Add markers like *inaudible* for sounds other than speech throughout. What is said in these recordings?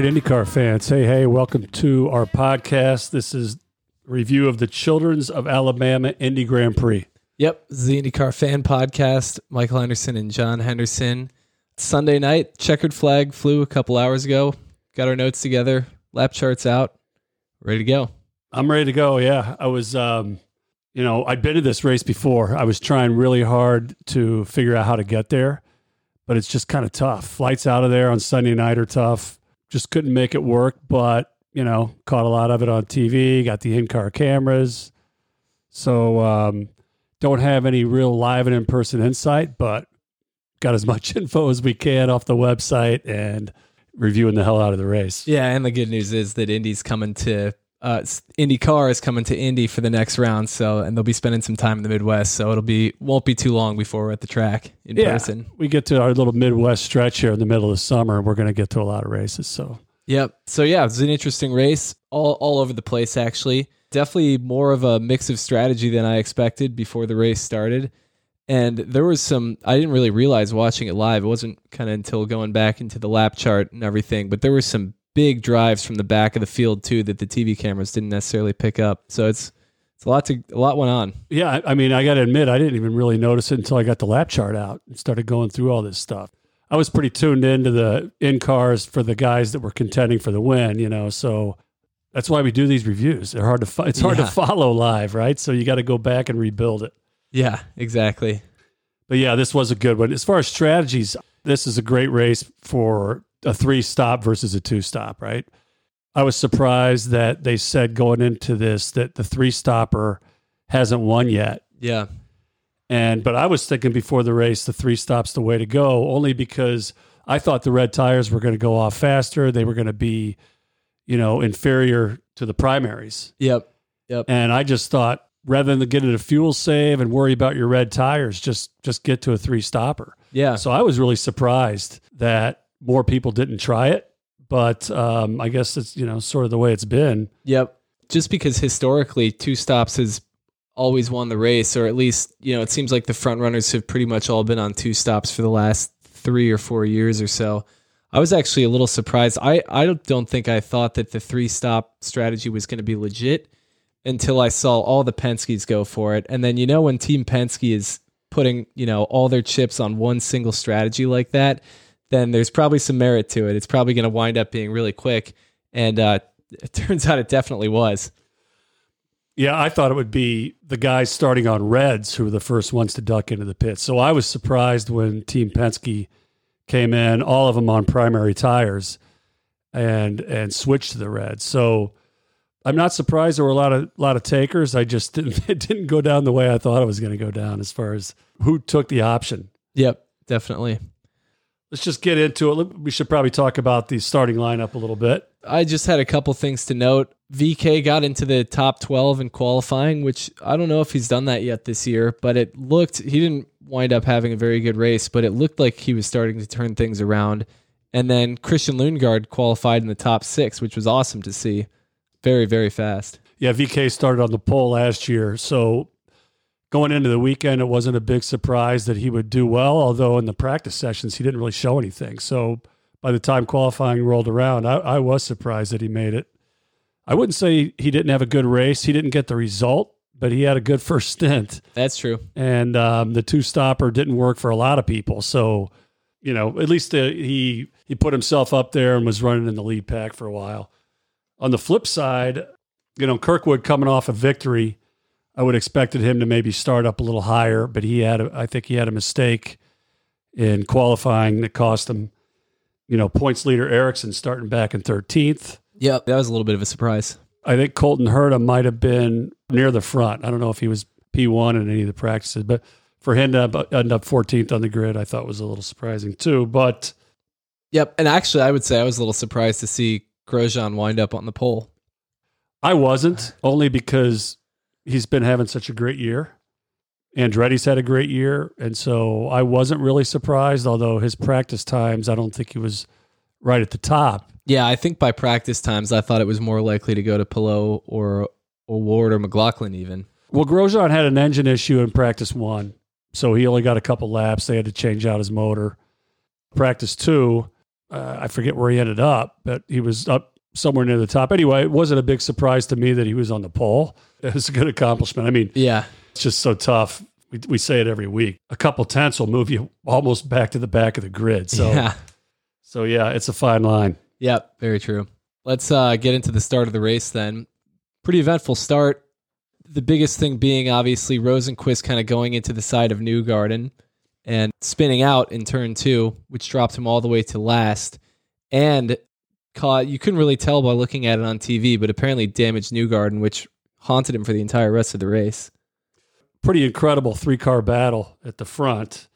Right, IndyCar fans. Hey, hey, welcome to our podcast. This is review of the Children's of Alabama Indy Grand Prix. Yep, this is the IndyCar fan podcast. Michael Henderson and John Henderson. Sunday night, checkered flag flew a couple hours ago. Got our notes together, lap charts out, ready to go. I'm ready to go. Yeah, I was, um, you know, I'd been to this race before. I was trying really hard to figure out how to get there, but it's just kind of tough. Flights out of there on Sunday night are tough. Just couldn't make it work, but you know, caught a lot of it on TV. Got the in-car cameras, so um, don't have any real live and in-person insight, but got as *laughs* much info as we can off the website and reviewing the hell out of the race. Yeah, and the good news is that Indy's coming to uh, IndyCar is coming to Indy for the next round, so and they'll be spending some time in the Midwest, so it'll be won't be too long before we're at the track in Yeah, person. we get to our little Midwest stretch here in the middle of the summer, and we're going to get to a lot of races. So Yep. So yeah, it was an interesting race, all all over the place actually. Definitely more of a mix of strategy than I expected before the race started. And there was some I didn't really realize watching it live. It wasn't kind of until going back into the lap chart and everything, but there were some big drives from the back of the field too that the TV cameras didn't necessarily pick up. So it's it's a lot to a lot went on. yeah, I- mean, I got to admit, I didn't even really notice it until I got the lap chart out and started going through all this stuff. I was pretty tuned into the in cars for the guys that were contending for the win, you know. So that's why we do these reviews. They're hard to fo- it's hard Yeah. to follow live, right? So you got to go back and rebuild it. Yeah, exactly. But yeah, this was a good one. As far as strategies, this is a great race for a three stop versus a two stop, right? I was surprised that they said going into this that the three stopper hasn't won yet. Yeah. And but I was thinking before the race, the three stops the way to go, only because I thought the red tires were going to go off faster. They were going to be, you know, inferior to the primaries. Yep. Yep. And I just thought rather than get it a fuel save and worry about your red tires, just just get to a three stopper. Yeah. So I was really surprised that more people didn't try it. But um, I guess it's you know sort of the way it's been. Yep. Just because historically two stops has always won the race, or at least, you know, it seems like the front runners have pretty much all been on two stops for the last three or four years or so. I was actually a little surprised. I, I don't- think I thought that the three stop strategy was going to be legit until I saw all the Penske's go for it. And then, you know, when Team Penske is putting, you know, all their chips on one single strategy like that, then there's probably some merit to it. It's probably going to wind up being really quick. And uh, *laughs* it turns out it definitely was. Yeah, I thought it would be the guys starting on reds who were the first ones to duck into the pit. So I was surprised when Team Penske came in, all of them on primary tires, and and switched to the reds. So I'm not surprised there were a lot of lot of takers. I just *laughs* didn't it didn't go down the way I thought it was going to go down as far as who took the option. Yep, definitely. Let's just get into it. We should probably talk about the starting lineup a little bit. I just had a couple things to note. VK got into the top 12 in qualifying, which I don't know if he's done that yet this year, but it looked, he didn't wind up having a very good race, but it looked like he was starting to turn things around. And then Christian Lundgaard qualified in the top six, which was awesome to see. Very, very fast. Yeah, VK started on the pole last year. So going into the weekend, it wasn't a big surprise that he would do well, although in the practice sessions, he didn't really show anything. So by the time qualifying rolled around, I, I was surprised that he made it. I wouldn't say he didn't have a good race. He didn't get the result, but he had a good *laughs* first stint. That's true. And um, the two stopper didn't work for a lot of people. So, you know, at least uh, he he put himself up there and was running in the lead pack for a while. On the flip side, you know, Kirkwood coming off a victory, I would have expected him to maybe start up a little higher, but he had, a, I think he had a mistake in qualifying that cost him, you know, points leader Ericsson starting back in 13th. Yep. That was a little bit of a surprise. I think Colton Herta might have been near the front. I don't know if he was P1 in any of the practices, but for him to end up 14th on the grid, I thought was a little surprising too. But Yep. And actually, I would say I was a little surprised to see Grosjean wind up on the pole. I wasn't only because he's been having such a great year. Andretti's had a great year, and so I wasn't really surprised. Although his practice times, I don't think he was right at the top. Yeah, I think by practice times, I thought it was more likely to go to Palou or or Ward or McLaughlin even. Well, Grosjean had an engine issue in practice one, so he only got a couple laps. They had to change out his motor. Practice two, Uh, I forget where he ended up, but he was up somewhere near the top. Anyway, it wasn't a big surprise to me that he was on the pole. *laughs* It was a good accomplishment. I mean, Yeah. it's just so tough. We, we say it every week. A couple tenths will move you almost back to the back of the grid. So, yeah. so yeah, it's a fine line. Yep, very true. Let's uh, get into the start of the race then. Pretty eventful start. The biggest thing being obviously Rosenqvist kind of going into the side of Newgarden and spinning out in turn two, which dropped him all the way to last. And caught, you couldn't really tell by looking at it on TV, but apparently damaged Newgarden, which haunted him for the entire rest of the race. Pretty incredible three car battle at the front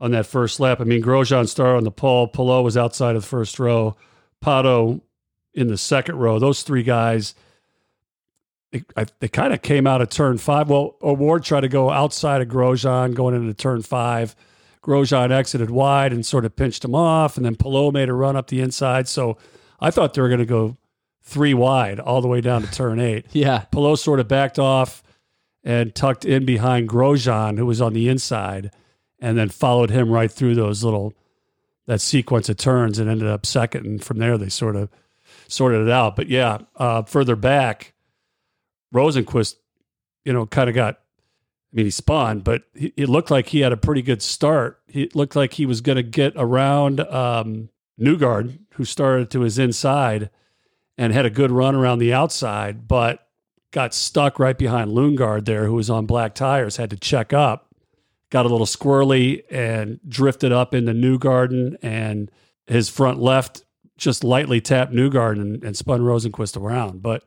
on that first lap. I mean, Grosjean started on the pole. Palou was outside of the first row. Pato in the second row. Those three guys, they, they kind of came out of turn five. Well, O'Ward tried to go outside of Grosjean going into turn five. Grosjean exited wide and sort of pinched him off, and then Palou made a run up the inside. So I thought they were going to go three wide all the way down to turn eight. *laughs* Yeah. Palou sort of backed off and tucked in behind Grosjean, who was on the inside, and then followed him right through those little that sequence of turns and ended up second. And from there, they sort of sorted it out. But yeah, uh, further back, Rosenqvist, you know, kind of got. I mean, he spun, but he, it looked like he had a pretty good start. He looked like he was going to get around um, Newgard, who started to his inside and had a good run around the outside, but got stuck right behind Lundgaard there, who was on black tires, had to check up, got a little squirrely and drifted up into Newgarden, and his front left just lightly tapped Newgarden and, and spun Rosenqvist around. But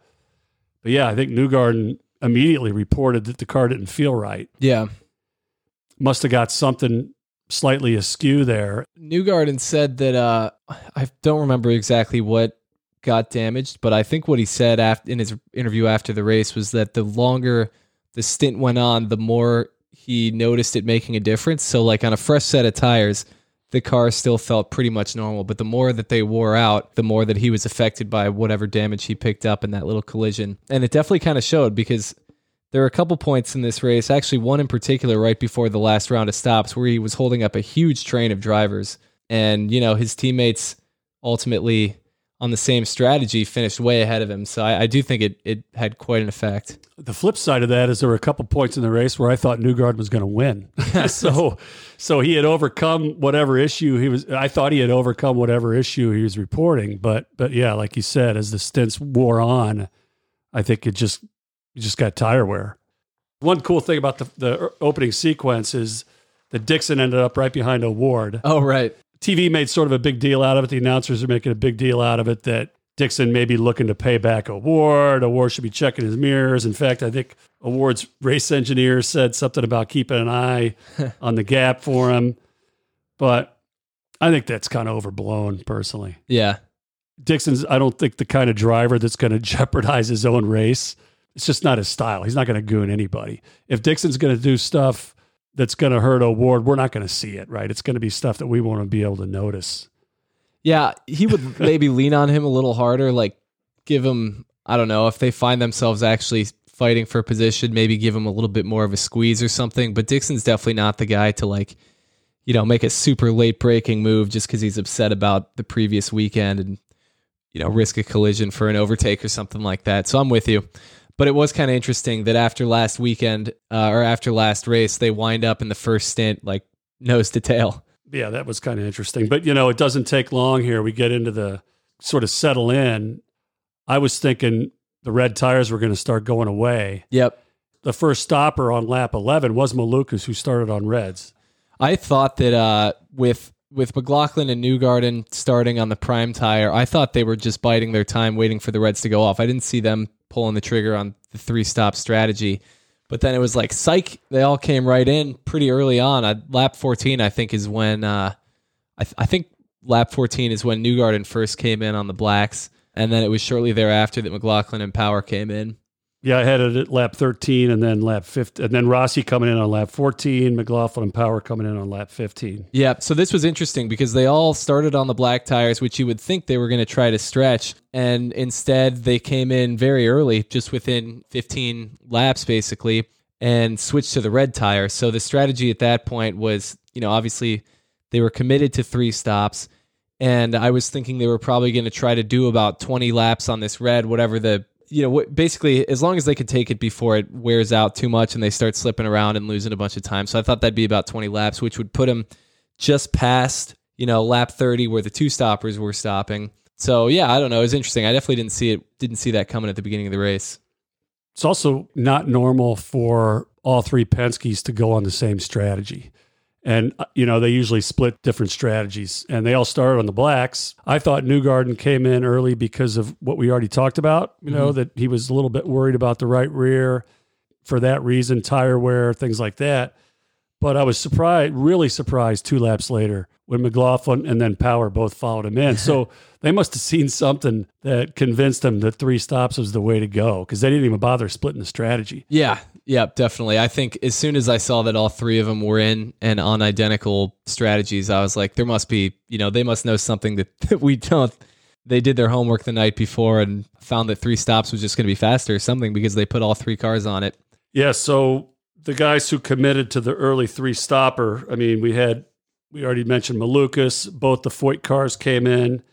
but yeah, I think Newgarden immediately reported that the car didn't feel right. Yeah. Must have got something slightly askew there. Newgarden said that uh, I don't remember exactly what got damaged, but I think what he said after in his interview after the race was that the longer the stint went on, the more he noticed it making a difference. So, like on a fresh set of tires, the car still felt pretty much normal, but the more that they wore out, the more that he was affected by whatever damage he picked up in that little collision. And it definitely kind of showed because there are a couple points in this race, actually one in particular right before the last round of stops where he was holding up a huge train of drivers and you know his teammates ultimately on the same strategy finished way ahead of him. So I, I do think it it had quite an effect. The flip side of that is there were a couple points in the race where I thought Newgard was going to win. *laughs* *laughs* so so he had overcome whatever issue he was I thought he had overcome whatever issue he was reporting, but but yeah, like you said as the stints wore on, I think it just you just got tire wear. One cool thing about the the er, opening sequence is that Dixon ended up right behind O'Ward. Oh right. TV made sort of a big deal out of it. The announcers are making a big deal out of it that Dixon may be looking to pay back O'Ward. O'Ward should be checking his mirrors. In fact, I think O'Ward's race engineer said something about keeping an eye *laughs* on the gap for him. But I think that's kind of overblown, personally. Yeah. Dixon's, I don't think the kind of driver that's going *laughs* to jeopardize his own race. It's just not his style. He's not going to goon anybody. If Dixon's going to do stuff that's going to hurt O'Ward, we're not going to see it, right? It's going to be stuff that we want to be able to notice. Yeah, he would *laughs* maybe lean on him a little harder, like give him, I don't know, if they find themselves actually fighting for position, maybe give him a little bit more of a squeeze or something. But Dixon's definitely not the guy to like, you know, make a super late breaking move just because he's upset about the previous weekend and, you know, risk a collision for an overtake or something like that. So I'm with you. But it was kind of interesting that after last weekend uh, or after last race, they wind up in the first stint like nose to tail. Yeah, that was kind of interesting. But, you know, it doesn't take long here. We get into the sort of settle in. I was thinking the red tires were going to start going away. Yep. The first stopper on lap 11 was Malukas, who started on reds. I thought that uh, with with McLaughlin and Newgarden starting on the prime tire, I thought they were just biding their time, waiting for the Reds to go off. I didn't see them pulling the trigger on the three stop strategy. But then it was like psych. They all came right in pretty early on. Uh, lap 14, I think, is when uh, I, th- I think lap 14 is when Newgarden first came in on the blacks, and then it was shortly thereafter that McLaughlin and Power came in. Yeah, I had it at lap 13 and then lap 15, and then Rossi coming in on lap 14, McLaughlin and Power coming in on lap 15. Yeah, so this was interesting because they all started on the black tires, which you would think they were going to try to stretch, and instead they came in very early, just within 15 laps basically, and switched to the red tire. So the strategy at that point was, you know, obviously they were committed to three stops, and I was thinking they were probably going to try to do about 20 laps on this red, whatever the you know, basically, as long as they could take it before it wears out too much and they start slipping around and losing a bunch of time. So I thought that'd be about 20 laps, which would put them just past, you know, lap 30 where the two stoppers were stopping. So yeah, I don't know. It was interesting. I definitely didn't see it, didn't see that coming at the beginning of the race. It's also not normal for all three Penske's to go on the same strategy. And, uh, you know, they usually split different strategies and they all started on the blacks. I thought Newgarden came in early because of what we already talked about, you know, mm-hmm. that he was a little bit worried about the right rear for that reason, tire wear, things like that. But I was surprised, really surprised two laps later when McLaughlin and then Power both followed him in. So *laughs* they must have seen something that convinced them that three stops was the way to go because they didn't even bother splitting the strategy. Yeah, yeah, definitely. I think as soon as I saw that all three of them were in and on identical strategies, I was like, there must be, you know, they must know something that, *laughs* that we don't. They did their homework the night before and found that three stops was just going to be faster or something because they put all three cars on it. Yeah. So the guys who committed to the early three stopper, I mean, we had, we already mentioned Malukas, both the Foyt cars came in,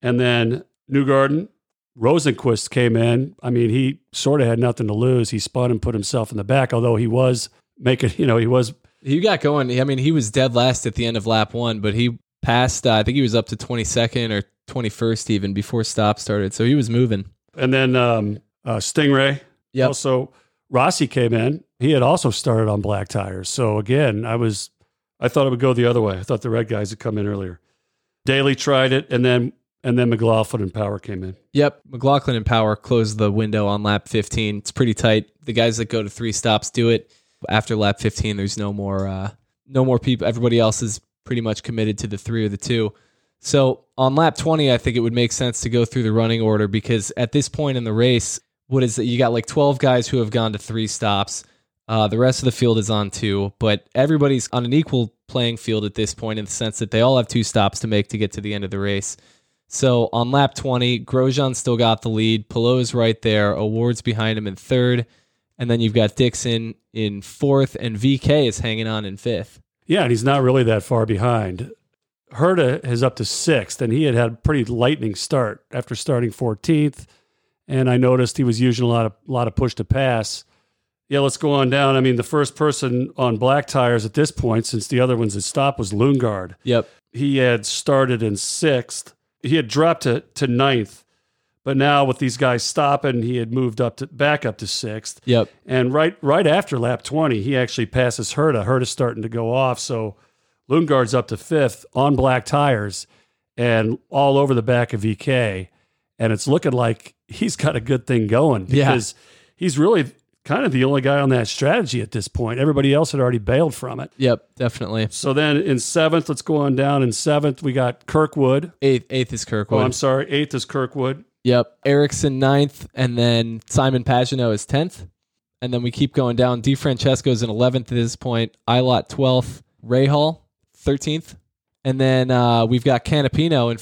and then Newgarden Rosenqvist came in. I mean, he sort of had nothing to lose. He spun and put himself in the back, although he was making, *laughs* you know, he was. He got going. I mean, he was dead last at the end of lap one, but he passed, uh, I think he was up to 22nd or 21st even before stop started. So he was moving. And then um, uh, Sting Ray. Yep. Also, Rossi came in. He had also started on black tires. So again, I was, I thought it would go the other way. I thought the red guys would come in earlier. Daly tried it, and then and then McLaughlin and Power came in. Yep. McLaughlin and Power closed the window on lap 15. It's pretty tight. The guys that go to three stops do it. After lap 15, there's no more uh, no more people. Everybody else is pretty much committed to the three or the two. So on lap 20, I think it would make sense to go through the running order because at this point in the race, what is it? You got like 12 guys who have gone to three stops. Uh, the rest of the field is on two, but everybody's on an equal playing field at this point in the sense that they all have two stops to make to get to the end of the race. So on lap 20, Grosjean still got the lead. is right there. O'Ward's behind him in third. And then you've got Dixon in fourth, and VK is hanging on in fifth. Yeah, and he's not really that far behind. Herta is up to sixth, and he had had a pretty lightning start after starting 14th. And I noticed he was using a lot of a lot of push to pass. Yeah, let's go on down. I mean, the first person on black tires at this point, since the other ones had stopped, was Lundgaard. Yep. He had started in sixth he had dropped to, to ninth, but now with these guys stopping, he had moved up to back up to sixth. Yep. And right right after lap twenty, he actually passes Herta. Herta's starting to go off, so Lundgaard's up to fifth on black tires and all over the back of VK, and it's looking like he's got a good thing going because yeah. he's really kind of the only guy on that strategy at this point. Everybody else had already bailed from it. Yep, definitely. So then in seventh, let's go on down. In seventh, we got Kirkwood. Eighth, eighth is Kirkwood. Oh, I'm sorry. Eighth is Kirkwood. Yep. Ericsson ninth, and then Simon Pagenaud is tenth. And then we keep going down. DeFrancesco is in 11th at this point. Ilott 12th. Rahal 13th. And then uh, we've got Canapino in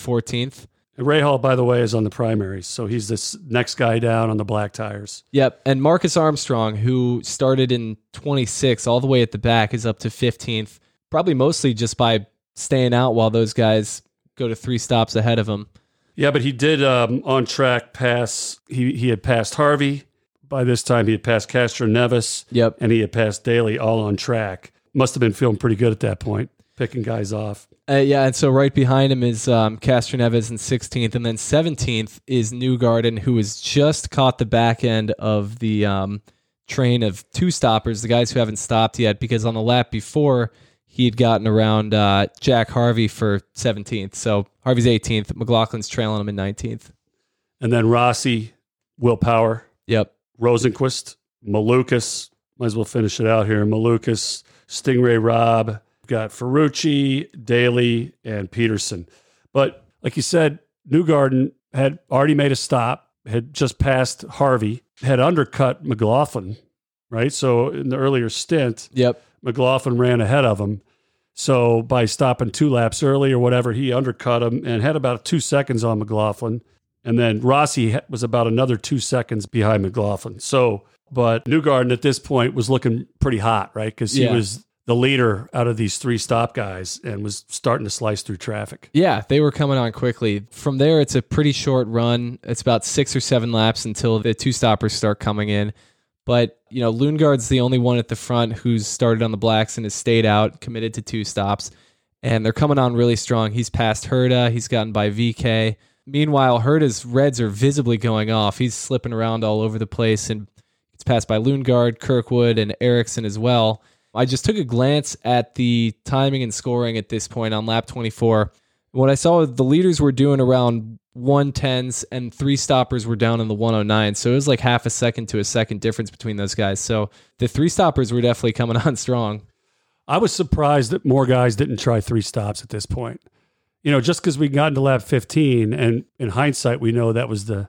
14th. Hall, by the way, is on the primaries, so he's this next guy down on the black tires. Yep, and Marcus Armstrong, who started in 26, all the way at the back, is up to 15th. Probably mostly just by staying out while those guys go to three stops ahead of him. Yeah, but he did um, on track pass. He he had passed Harvey. By this time, he had passed Castroneves. Yep, and he had passed Daly, all on track. Must have been feeling pretty good at that point, picking guys off. Uh, yeah, and so right behind him is um, Castroneves in 16th, and then 17th is Newgarden, who has just caught the back end of the um, train of two stoppers, the guys who haven't stopped yet, because on the lap before he had gotten around uh, Jack Harvey for 17th. So Harvey's 18th, McLaughlin's trailing him in 19th. And then Rossi, Will Power. Yep. Rosenqvist, Malukas. Might as well finish it out here. Malukas, Sting Ray Robb, got Ferrucci, Daly, and Pedersen. But like you said, Newgarden had already made a stop, had just passed Harvey, had undercut McLaughlin, right? So in the earlier stint, yep, McLaughlin ran ahead of him. So by stopping two laps early or whatever, he undercut him and had about two seconds on McLaughlin. And then Rossi was about another two seconds behind McLaughlin. So, but Newgarden at this point was looking pretty hot, right? Because he yeah. was the leader out of these three stop guys and was starting to slice through traffic. Yeah, they were coming on quickly. From there, it's a pretty short run. It's about six or seven laps until the two stoppers start coming in. But, you know, Lundgaard's the only one at the front who's started on the blacks and has stayed out, committed to two stops. And they're coming on really strong. He's passed Herta, he's gotten by VK. Meanwhile, Herta's reds are visibly going off. He's slipping around all over the place and it's passed by Lundgaard, Kirkwood, and Ericsson as well. I just took a glance at the timing and scoring at this point on lap 24. What I saw the leaders were doing around 110s and three stoppers were down in the 109. So it was like half a second to a second difference between those guys. So the three stoppers were definitely coming *laughs* on strong. I was surprised that more guys didn't try three stops at this point. You know, just because we got into lap 15 and in hindsight we know that was the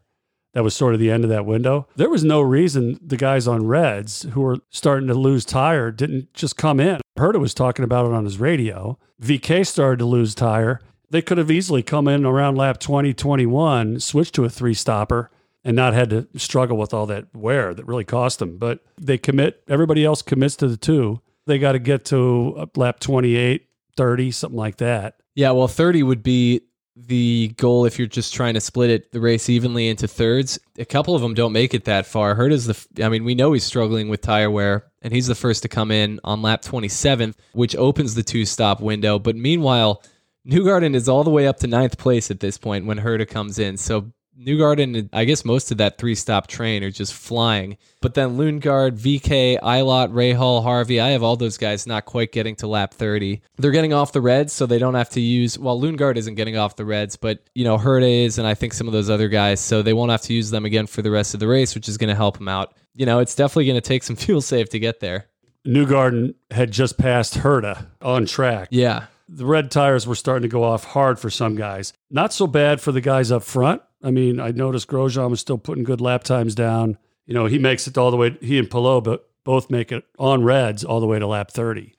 that was sort of the end of that window. There was no reason the guys on Reds who were starting to lose tire didn't just come in. Herta was talking about it on his radio. VK started to lose tire. They could have easily come in around lap 20, 21, switched to a three stopper, and not had to struggle with all that wear that really cost them. But they commit, everybody else commits to the two. They got to get to uh, lap 28, 30, something like that. Yeah, well, 30 would be the goal if you're just trying to split it the race evenly into thirds. A couple of them don't make it that far. Herta's the I mean, we know he's struggling with tire wear and he's the first to come in on lap 27, which opens the two stop window. But meanwhile, Newgarden is all the way up to ninth place at this point when Herta comes in. So Newgarden, I guess most of that three stop train are just flying. But then Lundgaard, VK, Ilott, Rahal, Harvey, I have all those guys not quite getting to lap 30. They're getting off the reds, so they don't have to use, well, Lundgaard isn't getting off the reds, but, you know, Herta is, and I think some of those other guys, so they won't have to use them again for the rest of the race, which is going to help them out. You know, it's definitely going to take some *laughs* fuel save to get there. Newgarden had just passed Herta on track. Yeah. The red tires were starting to go off hard for some guys. Not so bad for the guys up front I mean, I noticed Grosjean was still putting good lap times down. You know, he makes it all the way, he and Palou but both make it on reds all the way to lap 30.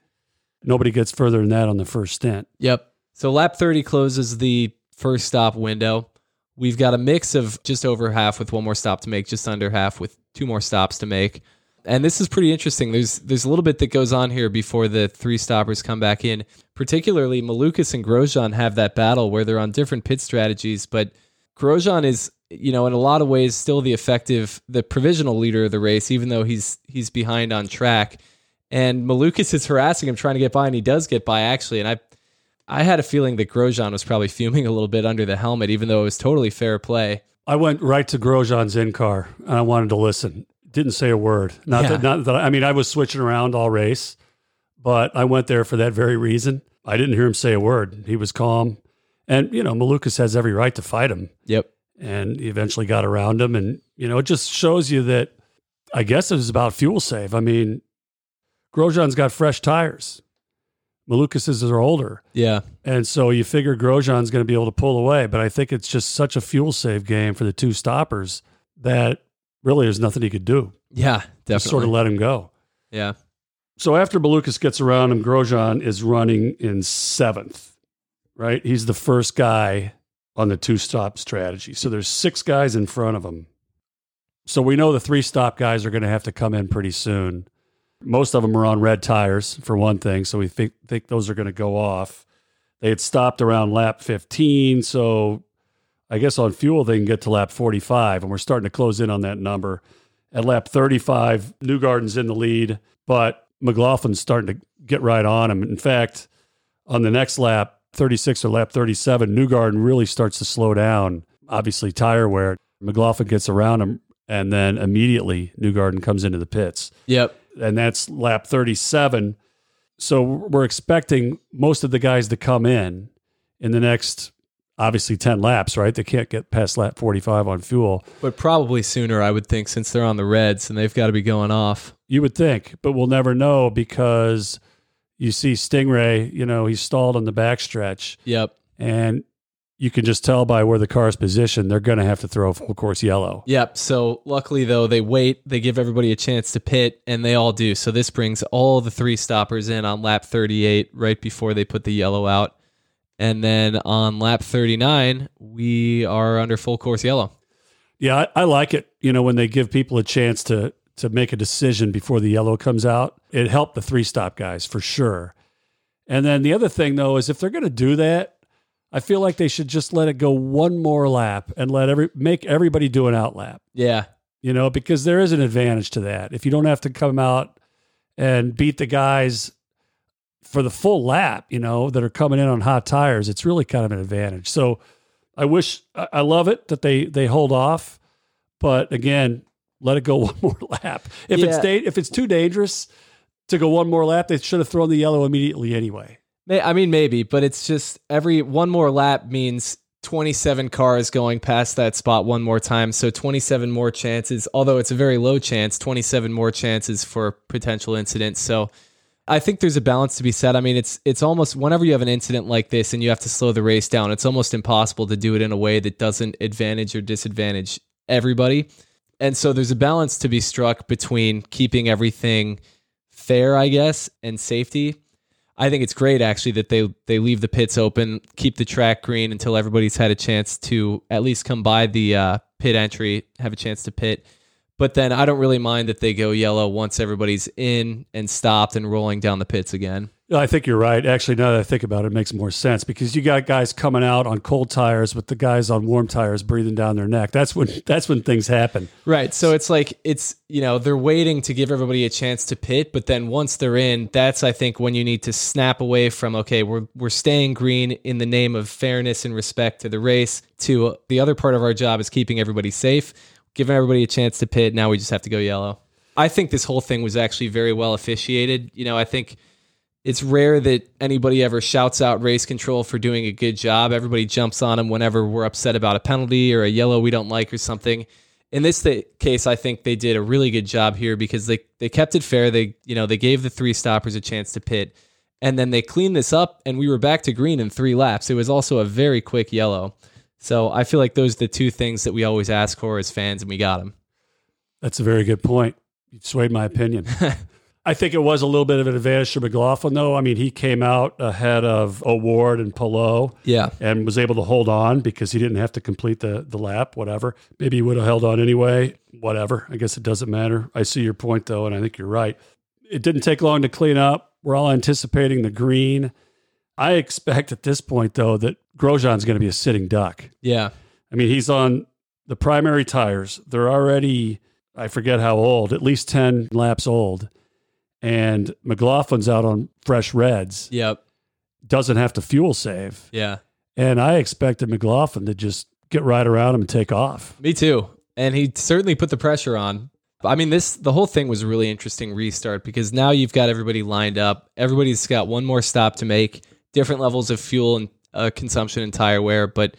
Nobody gets further than that on the first stint. Yep. So lap 30 closes the first stop window. We've got a mix of just over half with one more stop to make, just under half with two more stops to make. And this is pretty interesting. There's there's a little bit that goes on here before the three stoppers come back in. Particularly, Malukas and Grosjean have that battle where they're on different pit strategies, but Grosjean is, you know, in a lot of ways still the effective, the provisional leader of the race, even though he's he's behind on track. And Malukas is harassing him, trying to get by, and he does get by actually. And I, I had a feeling that Grosjean was probably fuming a little bit under the helmet, even though it was totally fair play. I went right to Grosjean's in car, and I wanted to listen. Didn't say a word. Not yeah. that, not that. I mean, I was switching around all race, but I went there for that very reason. I didn't hear him say a word. He was calm. And, you know, Malukas has every right to fight him. Yep. And he eventually got around him. And, you know, it just shows you that I guess it was about fuel save. I mean, Grosjean's got fresh tires. Malukas's are older. Yeah. And so you figure Grosjean's going to be able to pull away. But I think it's just such a fuel save game for the two stoppers that really there's nothing he could do. Yeah, definitely. Just sort of let him go. Yeah. So after Malukas gets around him, Grosjean is running in seventh right? He's the first guy on the two stop strategy. So there's six guys in front of him. So we know the three stop guys are going to have to come in pretty soon. Most of them are on red tires for one thing, so we think think those are going to go off. They had stopped around lap 15, so I guess on fuel they can get to lap 45, and we're starting to close in on that number. At lap 35, Newgarden's in the lead, but McLaughlin's starting to get right on him. In fact, on the next lap, 36 or lap 37, Newgarden really starts to slow down. Obviously, tire wear. McLaughlin gets around him, and then immediately Newgarden comes into the pits. Yep. And that's lap 37. So we're expecting most of the guys to come in in the next, obviously, 10 laps, right? They can't get past lap 45 on fuel. But probably sooner, I would think, since they're on the reds and they've got to be going off. You would think, but we'll never know because you see Sting Ray, you know, he's stalled on the backstretch. Yep. And you can just tell by where the car is positioned, they're going to have to throw full course yellow. Yep. So luckily, though, they wait, they give everybody a chance to pit, and they all do. So this brings all the three stoppers in on lap 38 right before they put the yellow out. And then on lap 39, we are under full course yellow. Yeah, I, I like it. You know, when they give people a chance to to make a decision before the yellow comes out. It helped the three stop guys for sure. And then the other thing though is if they're going to do that, I feel like they should just let it go one more lap and let every make everybody do an out lap. Yeah. You know, because there is an advantage to that. If you don't have to come out and beat the guys for the full lap, you know, that are coming in on hot tires, it's really kind of an advantage. So I wish I love it that they they hold off, but again, let it go *laughs* one more lap. If Yeah. it's da- if it's too dangerous to go one more lap, they should have thrown the yellow immediately anyway. I mean, maybe, but it's just every one more lap means 27 cars going past that spot one more time. So 27 more chances, although it's a very low chance, 27 more chances for potential incidents. So I think there's a balance to be said. I mean, it's it's almost whenever you have an incident like this and you have to slow the race down, it's almost impossible to do it in a way that doesn't advantage or disadvantage everybody. And so there's a balance to be struck between keeping everything fair, I guess, and safety. I think it's great actually that they they leave the pits open, keep the track green until everybody's had a chance to at least come by the uh, pit entry, have a chance to pit. But then I don't really mind that they go yellow once everybody's in and stopped and rolling down the pits again. I think you're right. Actually, now that I think about it, it makes more sense because you got guys coming out on cold tires with the guys on warm tires breathing down their neck. That's when *laughs* that's when things happen. Right. So it's like it's you know they're waiting to give everybody a chance to pit, but then once they're in, that's I think when you need to snap away from okay, we're we're staying green in the name of fairness and respect to the race. To uh, the other part of our job is keeping everybody safe, giving everybody a chance to pit. Now we just have to go yellow. I think this whole thing was actually very well officiated. You know, I think it's rare that anybody ever shouts out race control for doing a good job. Everybody jumps on them whenever we're upset about a penalty or a yellow we don't like or something. In this th- case, I think they did a really good job here because they, they kept it fair. They you know they gave the three stoppers a chance to pit, and then they cleaned this up, and we were back to green in three laps. It was also a very quick yellow. So I feel like those are the two things that we always ask for as fans, and we got them. That's a very good point. You swayed my opinion. *laughs* I think it was a little bit of an advantage to McLaughlin, though. I mean, he came out ahead of O'Ward and Palou Yeah. and was able to hold on because he didn't have to complete the, the lap, whatever. Maybe he would have held on anyway, whatever. I guess it doesn't matter. I see your point, though, and I think you're right. It didn't take long to clean up. We're all anticipating the green. I expect at this point, though, that Grosjean's going to be a sitting duck. Yeah. I mean, he's on the primary tires. They're already, I forget how old, at least 10 laps old. And McLaughlin's out on fresh reds, Yep. doesn't have to fuel save. Yeah. And I expected McLaughlin to just get right around him and take off. Me too. And he certainly put the pressure on. I mean, this the whole thing was a really interesting restart because now you've got everybody lined up. Everybody's got one more stop to make, different levels of fuel and uh, consumption and tire wear. But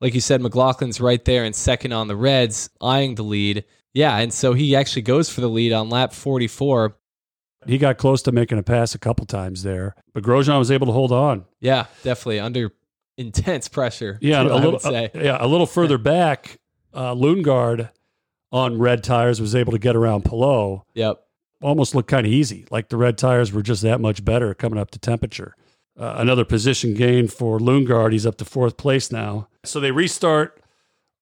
like you said, McLaughlin's right there and second on the Reds, eyeing the lead. Yeah, and so he actually goes for the lead on lap 44. He got close to making a pass a couple times there, but Grosjean was able to hold on. Yeah, definitely under intense pressure. Yeah, too, a I little, would say. uh, yeah, a little further *laughs* back, uh, Lundgaard on red tires was able to get around Palou. yep. almost looked kind of easy. Like the red tires were just that much better coming up to temperature. Uh, another position gain for Lundgaard. He's up to fourth place now. So they restart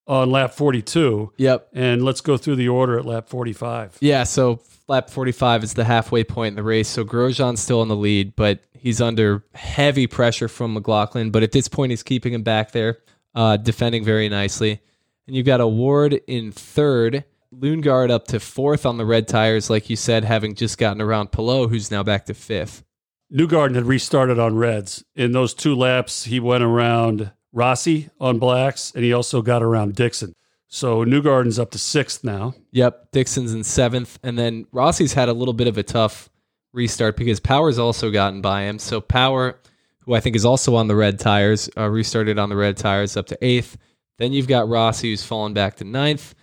on lap 42. Yep. And let's go through the order at lap 45. Yeah, so lap 45 is the halfway point in the race. So Grosjean's still in the lead, but he's under heavy pressure from McLaughlin. But at this point, he's keeping him back there, uh, defending very nicely. And you've got O'Ward in third, Lundgaard up to fourth on the red tires, like you said, having just gotten around Palou, who's now back to fifth. Newgarden had restarted on reds. In those two laps, he went around Rossi on blacks, and he also got around Dixon. So Newgarden's up to sixth now. Yep, Dixon's in seventh, and then Rossi's had a little bit of a tough restart because Power's also gotten by him. So Power, who I think is also on the red tires, uh, restarted on the red tires up to eighth. Then you've got Rossi, who's fallen back to ninth,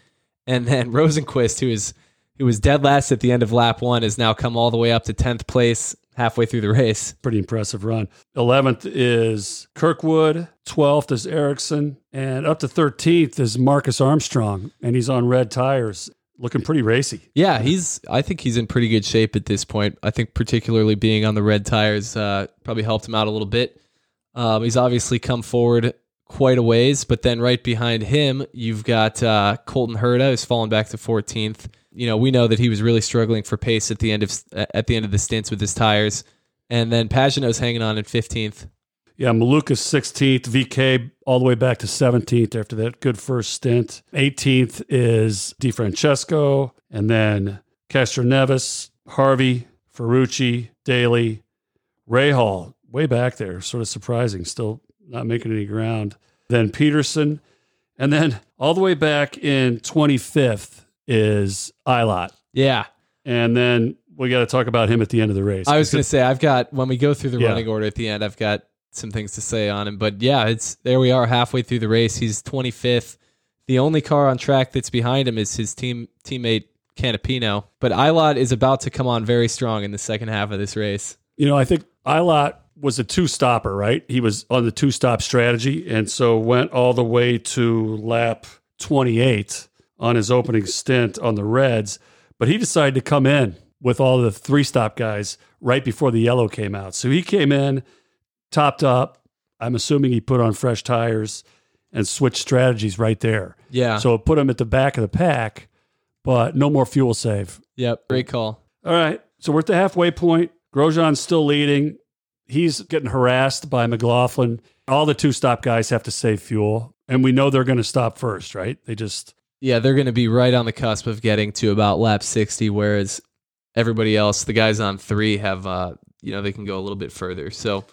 and then *laughs* Rosenqvist, who is who was dead last at the end of lap one, has now come all the way up to tenth place halfway through the race. *laughs* Pretty impressive run. 11th is Kirkwood. 12th is Ericsson. And up to 13th is Marcus Armstrong. And he's on red tires, looking pretty racy. Yeah, he's. I think he's in pretty good shape at this point. I think particularly being on the red tires uh, probably helped him out a little bit. Um, he's obviously come forward quite a ways, but then right behind him, you've got uh, Colton Herta, who's fallen back to 14th. You know, we know that he was really struggling for pace at the end of at the end of the stints with his tires, and then Pagenaud's hanging on in 15th. Yeah, Malukas 16th, VK all the way back to 17th after that good first stint. 18th is DeFrancesco, and then Castroneves, Harvey, Ferrucci, Daly, Rahal, way back there, sort of surprising, still not making any ground. Then Pedersen, and then all the way back in 25th is Ilott. Yeah. And then we got to talk about him at the end of the race. I was going to say, I've got, when we go through the Yeah. running order at the end, I've got some things to say on him. But yeah, it's there we are halfway through the race. He's 25th. The only car on track that's behind him is his team teammate Canapino. But Ilott is about to come on very strong in the second half of this race. You know, I think Ilott was a two stopper, right? He was on the two stop strategy and so went all the way to lap 28 on his opening stint on the Reds. But he decided to come in with all the three stop guys right before the yellow came out. So he came in, topped up. I'm assuming he put on fresh tires and switched strategies right there. Yeah. So it put him at the back of the pack, but no more fuel save. Yep. Great call. All right. So we're at the halfway point. Grosjean's still leading. He's getting harassed by McLaughlin. All the two stop guys have to save fuel. And we know they're going to stop first, right? They just, Yeah, they're going to be right on the cusp of getting to about lap 60, whereas everybody else, the guys on three, have, uh, you know, they can go a little bit further. So,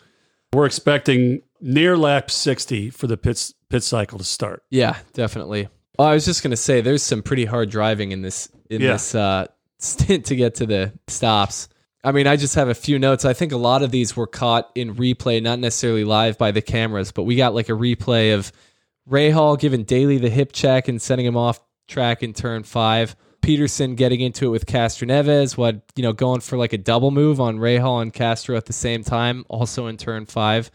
we're expecting near lap 60 for the pit, pit cycle to start. yeah, definitely. Oh, I was just going to say, there's some pretty hard driving in this in Yeah. this uh, *laughs* stint to get to the stops. I mean, I just have a few notes. I think a lot of these were caught in replay, not necessarily live by the cameras, but we got like a replay of Rahal giving Daly the hip check and sending him off track in turn five. Peterson getting into it with Castroneves, what you know, going for like a double move on Rahal and Castro at the same time, also in turn five.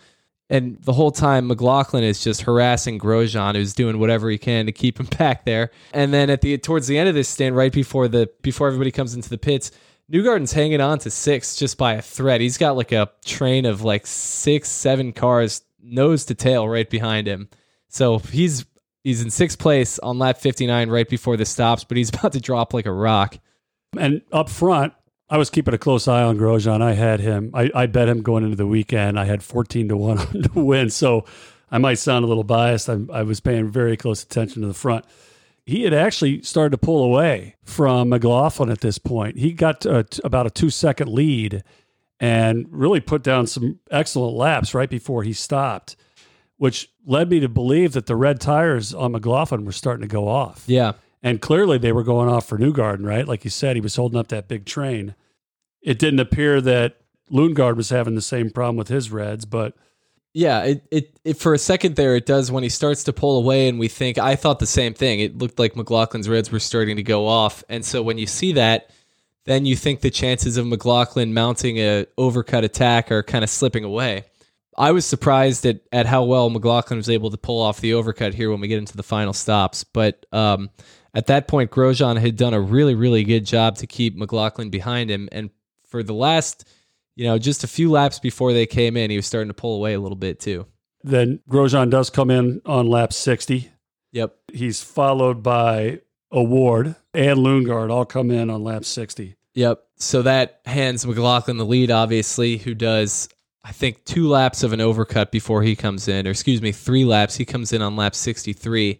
And the whole time, McLaughlin is just harassing Grosjean, who's doing whatever he can to keep him *laughs* back there. And then at the towards the end of this stand, right before the before everybody comes into the pits, Newgarden's hanging on to six just by a thread. He's got like a train of like six, seven cars nose to tail right behind him. So he's he's in sixth place on lap 59 right before the stops, but he's *laughs* about to drop like a rock. And up front, I was keeping a close eye on Grosjean. I had him, I, I bet him going into the weekend. I had 14 to 1 *laughs* to win. So I might sound a little biased. I, I was paying very close attention to the front. He had actually started to pull away from McLaughlin at this point. He got uh, about a two second lead and really put down some excellent laps right before he stopped, which led me to believe that the red tires on McLaughlin were starting to go off. Yeah. And clearly they were going off for Newgarden, right? Like you said, he was holding up that big train. It didn't appear that Lundgaard was having the same problem with his Reds, but Yeah, it, it it for a second there it does when he starts to pull away and we think I thought the same thing. It looked like McLaughlin's reds were starting to go off. And so when you see that, then you think the chances of McLaughlin mounting a overcut attack are kind of slipping away. I was surprised at, at how well McLaughlin was able to pull off the overcut here when we get into the final stops. But um, at that point, Grosjean had done a really, really good job to keep McLaughlin behind him. And for the last, you know, just a few laps before they came in, he was starting to pull away a little bit too. then Grosjean does come in on lap 60. Yep. He's followed by O'Ward and Lundgaard all come in on lap 60. Yep. So that hands McLaughlin the lead, obviously, who does, I think, two laps of an overcut before he comes in, or excuse me, three laps. He comes in on lap 63.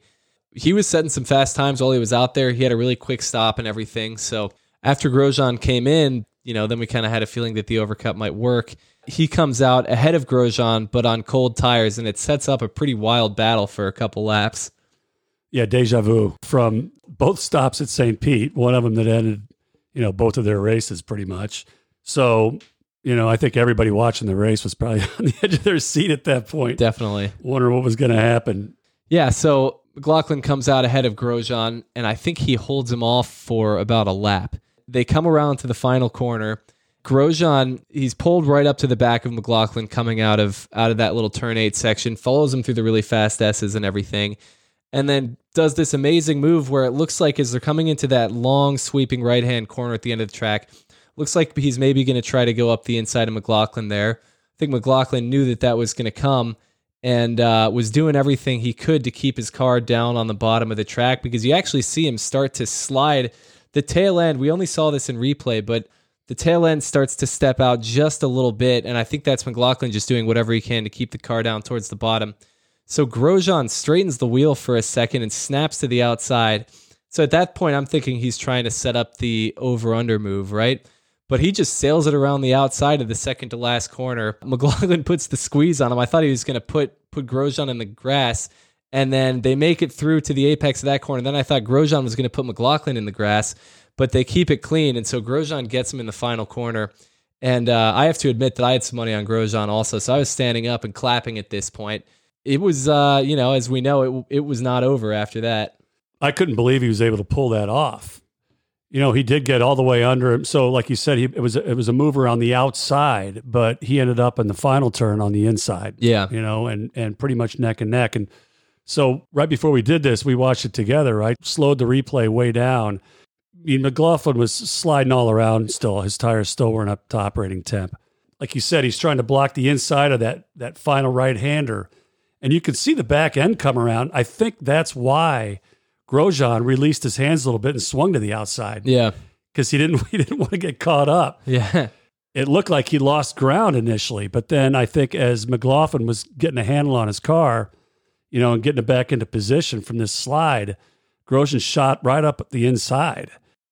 He was setting some fast times while he was out there. He had a really quick stop and everything. So after Grosjean came in, you know, then we kind of had a feeling that the overcut might work. He comes out ahead of Grosjean, but on cold tires, and it sets up a pretty wild battle for a couple laps. Yeah, deja vu from both stops at St. Pete, one of them that ended, you know, both of their races pretty much. So, you know, I think everybody watching the race was probably *laughs* on the edge of their seat at that point, Definitely. wondering what was going to happen. Yeah, so McLaughlin comes out ahead of Grosjean, and I think he holds him off for about a lap. They come around to the final corner. Grosjean, he's pulled right up to the back of McLaughlin coming out of out of that little turn eight section, follows him through the really fast S's and everything, and then does this amazing move where it looks like as they're coming into that long sweeping right hand corner at the end of the track, looks like he's maybe going to try to go up the inside of McLaughlin there. I think McLaughlin knew that that was going to come and uh, was doing everything he could to keep his car down on the bottom of the track because you actually see him start to slide the tail end, we only saw this in replay, but the tail end starts to step out just a little bit. And I think that's McLaughlin just doing whatever he can to keep the car down towards the bottom. So Grosjean straightens the wheel for a second and snaps to the outside. So at that point, I'm thinking he's trying to set up the over under move, right? But he just sails it around the outside of the second to last corner. *laughs* McLaughlin puts the squeeze on him. I thought he was going to put put Grosjean in the grass, and then they make it through to the apex of that corner. Then I thought Grosjean was going to put McLaughlin in the grass, but they keep it clean, and so Grosjean gets him in the final corner. And uh, I have to admit that I had some money on Grosjean also, so I was standing up and clapping at this point. It was, uh, you know, as we know, it it was not over after that. I couldn't believe he was able to pull that off. You know, he did get all the way under him. So, like you said, he, it was it was a mover on the outside, but he ended up in the final turn on the inside. Yeah, you know, and and pretty much neck and neck. And so, right before we did this, we watched it together. Right, slowed the replay way down. I mean, McLaughlin was sliding all around. Still, his tires still weren't up to operating temp. Like you said, he's trying to block the inside of that that final right hander, and you could see the back end come around. I think that's why Grosjean released his hands a little bit and swung to the outside. Yeah. Because he didn't *laughs* he didn't want to get caught up. Yeah. It looked like he lost ground initially, but then I think as McLaughlin was getting a handle on his car, you know, and getting it back into position from this slide, Grosjean shot right up the inside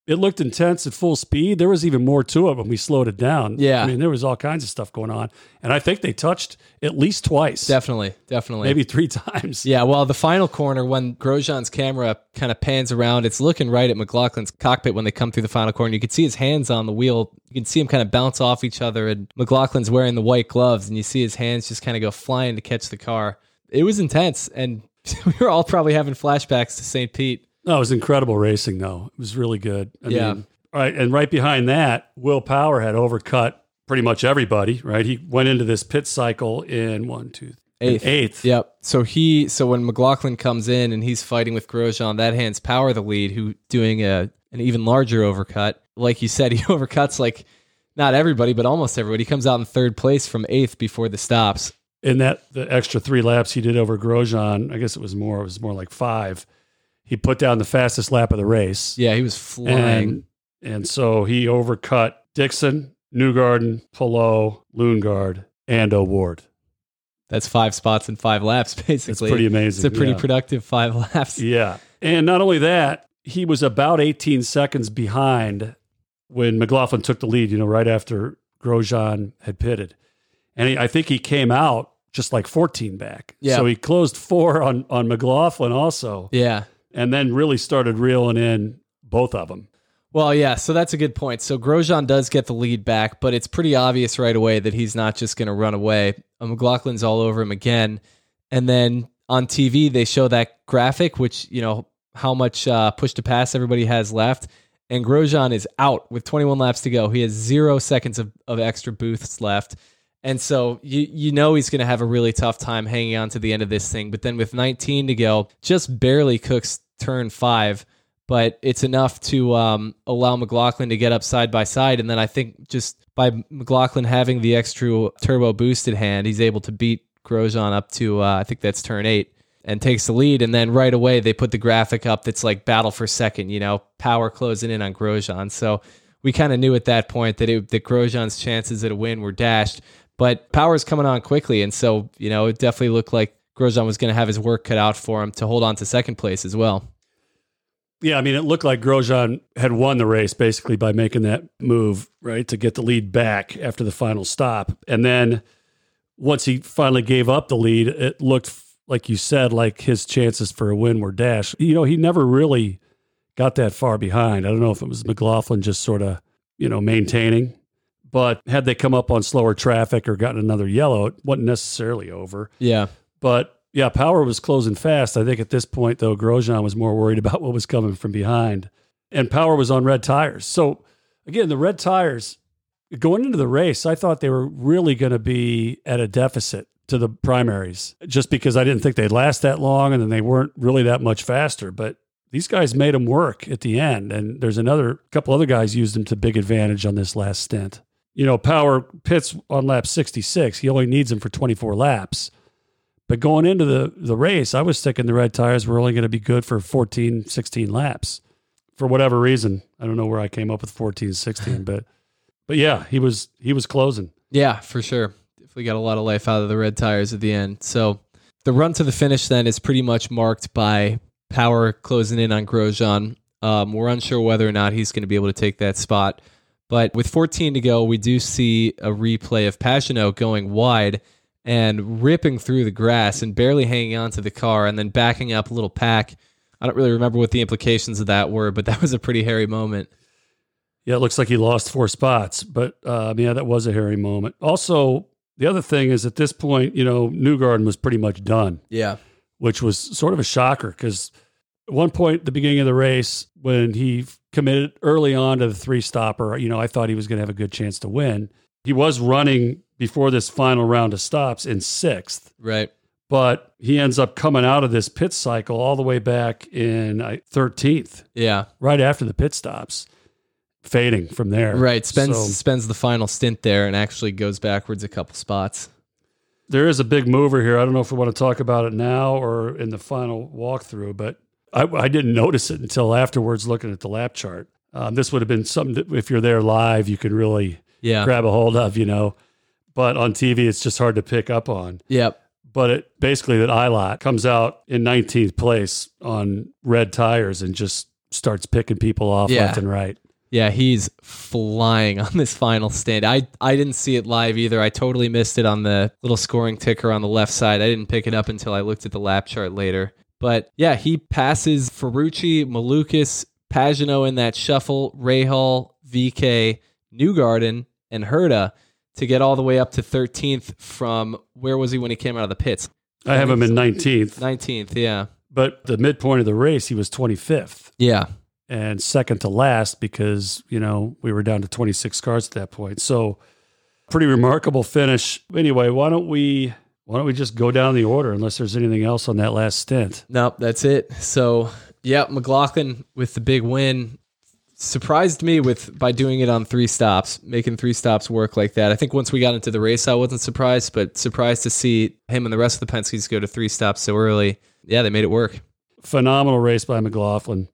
it looked intense at full speed. There was even more to it when we slowed it down. Yeah. I mean, there was all kinds of stuff going on. And I think they touched at least twice. Definitely. Definitely. Maybe three *laughs* times. Yeah. Well, the final corner, when Grosjean's camera kind of pans around, it's looking right at McLaughlin's cockpit when they come through the final corner. You can see his hands on the wheel. You can see him kind of bounce off each other. And McLaughlin's wearing the white gloves, and you see his hands just kind of go flying to catch the car. It was intense. And *laughs* we were all probably having flashbacks to St. Pete. No, it was incredible racing, though. It was really good. I yeah. Mean, all right, and right behind that, Will Power had overcut pretty much everybody. Right, he went into this pit cycle in one, two, eighth. eighth. Yep. So he, so when McLaughlin comes in and he's fighting with Grosjean, that hands Power the lead, who doing a an even larger overcut. Like you said, *laughs* he overcuts like not everybody, but almost everybody. He comes out in third place from eighth before the stops. In that the extra three laps he did over Grosjean, I guess it was more. It was more like five he put down the fastest lap of the race. Yeah, he was flying. And, and so he overcut Dixon, Newgarden, Palou, Lundgaard, and O'Ward. That's five spots in five laps, *laughs* basically. It's pretty amazing. It's a pretty yeah. productive five *laughs* laps. Yeah. And not only that, he was about 18 seconds behind when McLaughlin took the lead, you know, right after Grosjean had pitted. And he, I think he came out just like 14 back. Yeah. So he closed four on, on McLaughlin also. Yeah and then really started reeling in both of them. Well, yeah, so that's a good point. So Grosjean does get the lead back, but it's pretty obvious right away that he's not just going to run away. Uh, McLaughlin's all over him again. And then on TV, they show that graphic, which, you know, how much uh, push to pass everybody has left. And Grosjean is out with 21 laps to go. He has zero seconds of, of extra boosts left. And so you you know he's going to have a really tough time hanging on to the end of this thing. But then with 19 to go, just barely cooks turn five, but it's enough to um, allow McLaughlin to get up side by side. And then I think just by McLaughlin having the extra turbo boosted hand, he's able to beat Grosjean up to uh, I think that's turn eight and takes the lead. And then right away they put the graphic up that's like battle for second. You know, power closing in on Grosjean. So we kind of knew at that point that it, that Grosjean's chances at a win were dashed. But power's coming on quickly, and so you know it definitely looked like Grosjean was going to have his work cut out for him to hold on to second place as well. Yeah, I mean, it looked like Grosjean had won the race basically by making that move, right, to get the lead back after the final stop. And then once he finally gave up the lead, it looked like you said, like his chances for a win were dashed. You know, he never really got that far behind. I don't know if it was McLaughlin just sort of, you know, maintaining but had they come up on slower traffic or gotten another yellow, it wasn't necessarily over. Yeah. But yeah, power was closing fast. I think at this point, though, Grosjean was more worried *laughs* about what was coming from behind. And power was on red tires. So again, the red tires going into the race, I thought they were really going to be at a deficit to the primaries just because I didn't think they'd last that long and then they weren't really that much faster. But these guys made them work at the end. And there's another couple other guys used them to big advantage on this last stint you know, Power pits on lap 66. He only needs them for 24 laps. But going into the, the race, I was thinking the red tires were only going to be good for 14, 16 laps. for whatever reason. I don't know where I came up with 14, 16, *laughs* but but yeah, he was he was closing. Yeah, for sure. Definitely got a lot of life out of the red tires at the end. So the run to the finish then is pretty much marked by power closing in on Grosjean. Um, we're unsure whether or not he's going to be able to take that spot. But with 14 to go, we do see a replay of Pagenaud going wide and ripping through the grass and barely hanging on to the car and then backing up a little pack. I don't really remember what the implications of that were, but *laughs* that was a pretty hairy moment. Yeah, it looks like he lost four spots, but um, yeah, that was a hairy moment. Also, the other thing is at this point, you know, Newgarden was pretty much done. Yeah. Which was sort of a shocker because at one point at the beginning of the race, when he committed early on to the three stopper, you know, I thought he was going to have a good chance to win. He was running before this final round of stops in sixth. Right. But he ends up coming out of this pit cycle all the way back in uh, 13th. Yeah. Right after the pit stops, fading from there. Right. Spends so, spends the final stint there and actually goes backwards a couple spots. There is a big mover here. I don't know if we want to talk about it now or in the final walkthrough, but I, I didn't notice it until afterwards looking at the lap chart. Um, this would have been something that if you're there live, you can really yeah. grab a hold of, you know. But on TV, it's just hard to pick up on. Yep. But it basically that Ilott comes out in 19th place on red tires and just starts picking people off Yeah. left and right. Yeah, he's flying on this final stand. I I didn't see it live either. I totally missed it on the little scoring ticker on the left side. I didn't pick it up until I looked at the lap chart later. But yeah, he passes Ferrucci, Malukas, Pagenaud in that shuffle, Rahal, VK, Newgarden, and Herta to get all the way up to 13th from where was he when he came out of the pits? I have him in 19th, 19th, yeah. but the midpoint of the race, he was 25th Yeah. and second to last because, you know, we were down to 26 cars at that point. So pretty remarkable finish. Anyway, why don't we why don't we just go down the order unless there's anything else on that last stint? Nope, that's it. So, yeah, McLaughlin with the big win surprised me with by doing it on three stops, making three stops work like that. I think once we got into the race, I wasn't surprised, but surprised to see him and the rest of the Penske's go to three stops so early. Yeah, they made it work. Phenomenal race by McLaughlin.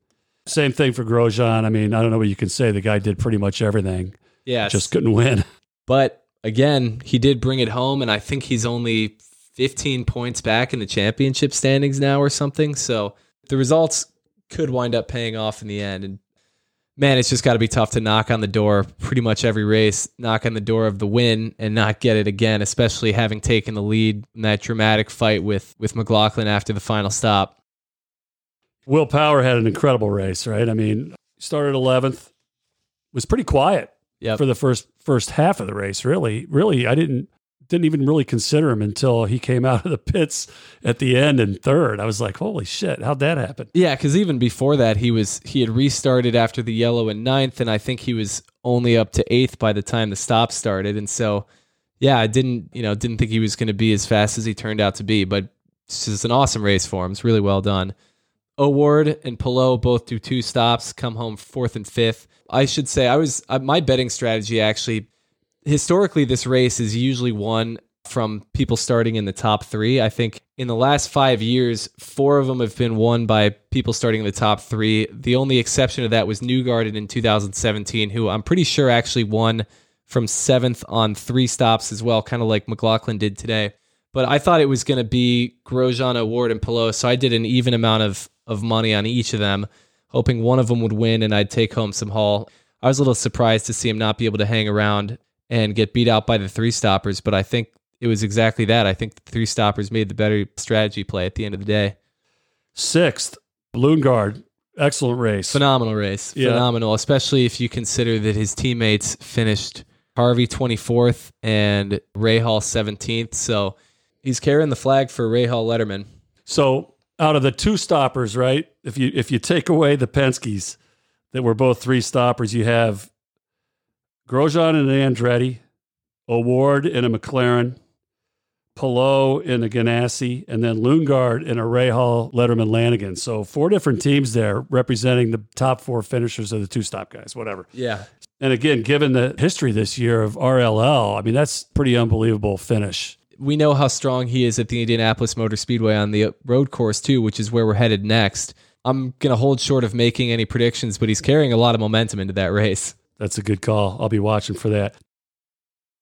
Same thing for Grosjean. I mean, I don't know what you can say. The guy did pretty much everything. Yeah, Just couldn't win. *laughs* But again, he did bring it home, and I think he's only 15 points back in the championship standings now or something. So the results could wind up paying off in the end. And man, it's just got to be tough to knock on the door pretty much every race, knock on the door of the win and not get it again, especially having taken the lead in that dramatic fight with, with McLaughlin after the final stop. Will Power had an incredible race, right? I mean, started 11th, was pretty quiet Yep. for the first first half of the race. Really, really, I didn't didn't even really consider him until he came out of the pits at the end in third. I was like, holy shit, how'd that happen? Yeah, because even before that, he was he had restarted after the yellow in ninth, and I think he was only up to eighth by the time the stop started. And so, yeah, I didn't you know didn't think he was going to be as fast as he turned out to be. But is an awesome race for him. It's really well done. O'Ward and Palou both do two stops, come home fourth and fifth. I should say I was my betting strategy actually. Historically, this race is usually won from people starting in the top three. I think in the last five years, four of them have been won by people starting in the top three. The only exception to that was Newgarden in 2017, who I'm pretty sure actually won from seventh on three stops as well, kind of like McLaughlin did today. But I thought it was going to be Grosjean, O'Ward, and Palou, so I did an even amount of of money on each of them, hoping one of them would win and I'd take home some haul. I was a little surprised to see him not be able to hang around and get beat out by the three stoppers, but I think it was exactly that. I think the three stoppers made the better strategy play at the end of the day. Sixth, Lundgaard, excellent race. Phenomenal race. Yeah. Phenomenal, especially if you consider that his teammates finished Harvey 24th and Rahal 17th. So he's carrying the flag for Rahal Letterman. So out of the two stoppers, right? If you if you take away the Penske's that were both three stoppers, you have Grosjean and an Andretti, O'Ward in a McLaren, Palou in a Ganassi, and then Lundgaard in a Rahal Letterman Lanigan. So four different teams there representing the top four finishers of the two stop guys, whatever. Yeah. And again, given the history this year of RLL, I mean that's pretty unbelievable finish. we know how strong he is at the Indianapolis Motor Speedway on the road course too, which is where we're headed next. I'm going to hold short of making any predictions, but he's carrying a lot of momentum into that race. That's a good call. I'll be watching for that.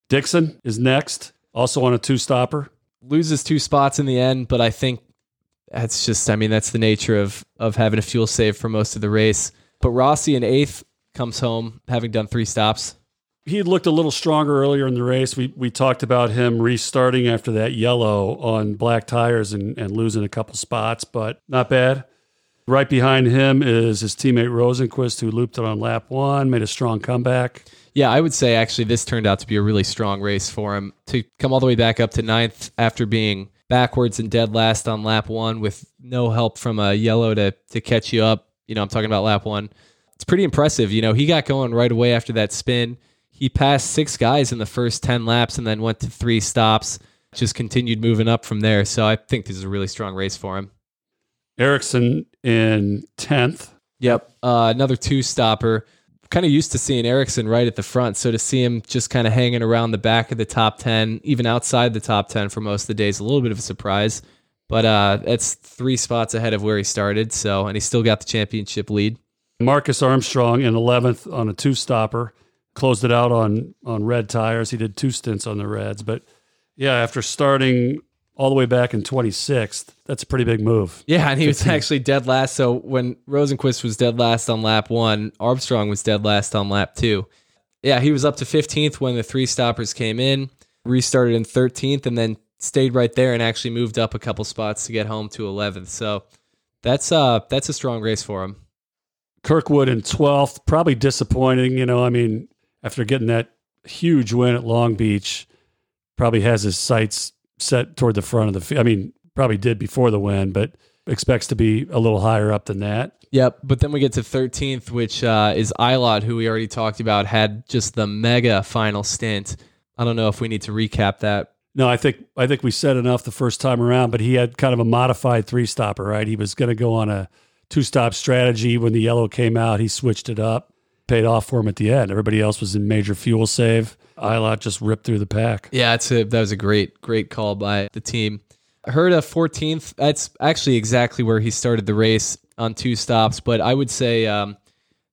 Dixon is next, also on a two stopper. Loses two spots in the end, but I think that's just, I mean, that's the nature of, of having a fuel save for most of the race. But Rossi in eighth comes home having done three stops. He looked a little stronger earlier in the race. We we talked about him restarting after that yellow on black tires and, and losing a couple spots, but not bad. Right behind him is his teammate Rosenqvist, who looped it on lap one, made a strong comeback. Yeah, I would say actually this turned out to be a really strong race for him to come all the way back up to ninth after being backwards and dead last on lap one with no help from a yellow to to catch you up. You know, I'm talking about lap one. It's pretty impressive. You know, he got going right away after that spin. He passed six guys in the first 10 laps and then went to three stops, just continued moving up from there. So I think this is a really strong race for him. Ericsson in 10th. Yep. Uh, another two stopper. Kind of used to seeing Ericsson right at the front. So to see him just kind of hanging around the back of the top 10, even outside the top 10 for most of the days, a little bit of a surprise. But uh, it's three spots ahead of where he started. So, and he still got the championship lead. Marcus Armstrong in 11th on a two stopper. Closed it out on, on red tires. He did two stints on the reds. But yeah, after starting all the way back in 26th. That's a pretty big move. Yeah, and he 15. was actually dead last. So when Rosenqvist was dead last on lap one, Armstrong was dead last on lap two. Yeah, he was up to 15th when the three stoppers came in, restarted in 13th, and then stayed right there and actually moved up a couple spots to get home to 11th. So that's uh that's a strong race for him. Kirkwood in 12th, probably disappointing. You know, I mean, after getting that huge win at Long Beach, probably has his sights set toward the front of the field. I mean, probably did before the win, but expects to be a little higher up than that. Yep. But then we get to 13th, which uh, is Ilott, who we already talked about, had just the mega final stint. I don't know if we need to recap that. No, I think I think we said enough the first time around, but he had kind of a modified three stopper, right? He was going to go on a two stop strategy. When the yellow came out, he switched it up, paid off for him at the end. Everybody else was in major fuel save. Ilott just ripped through the pack. Yeah, it's a, that was a great, great call by the team. Herta 14th. That's actually exactly where he started the race on two stops. But I would say, um,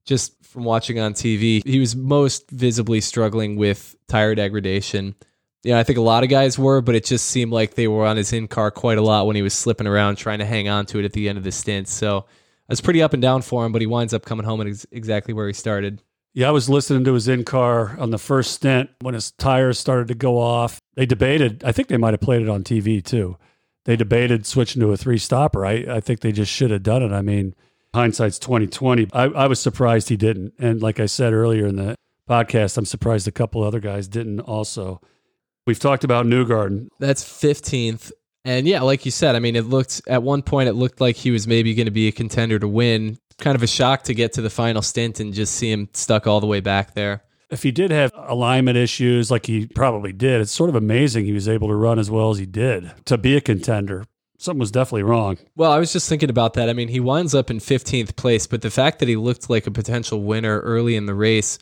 just from watching on TV, he was most visibly struggling with tire degradation. Yeah, I think a lot of guys were, but it just seemed like they were on his in car quite a lot when he was slipping around trying to hang on to it at the end of the stint. So it's pretty up and down for him, but he winds up coming home at ex- exactly where he started. Yeah, I was listening to his in car on the first stint when his tires started to go off. They debated, I think they might have played it on TV too. They debated switching to a three stopper. I, I think they just should have done it. I mean, hindsight's 2020. I, I was surprised he didn't. And like I said earlier in the podcast, I'm surprised a couple other guys didn't also. We've talked about Newgarden. That's 15th. And yeah, like you said, I mean, it looked at one point, it looked like he was maybe going to be a contender to win kind of a shock to get to the final stint and just see him stuck all the way back there. If he did have alignment issues, like he probably did, it's sort of amazing he was able to run as well as he did to be a contender. Something was definitely wrong. Well, I was just thinking about that. I mean, he winds up in 15th place, but the fact that he looked like a potential winner early in the race,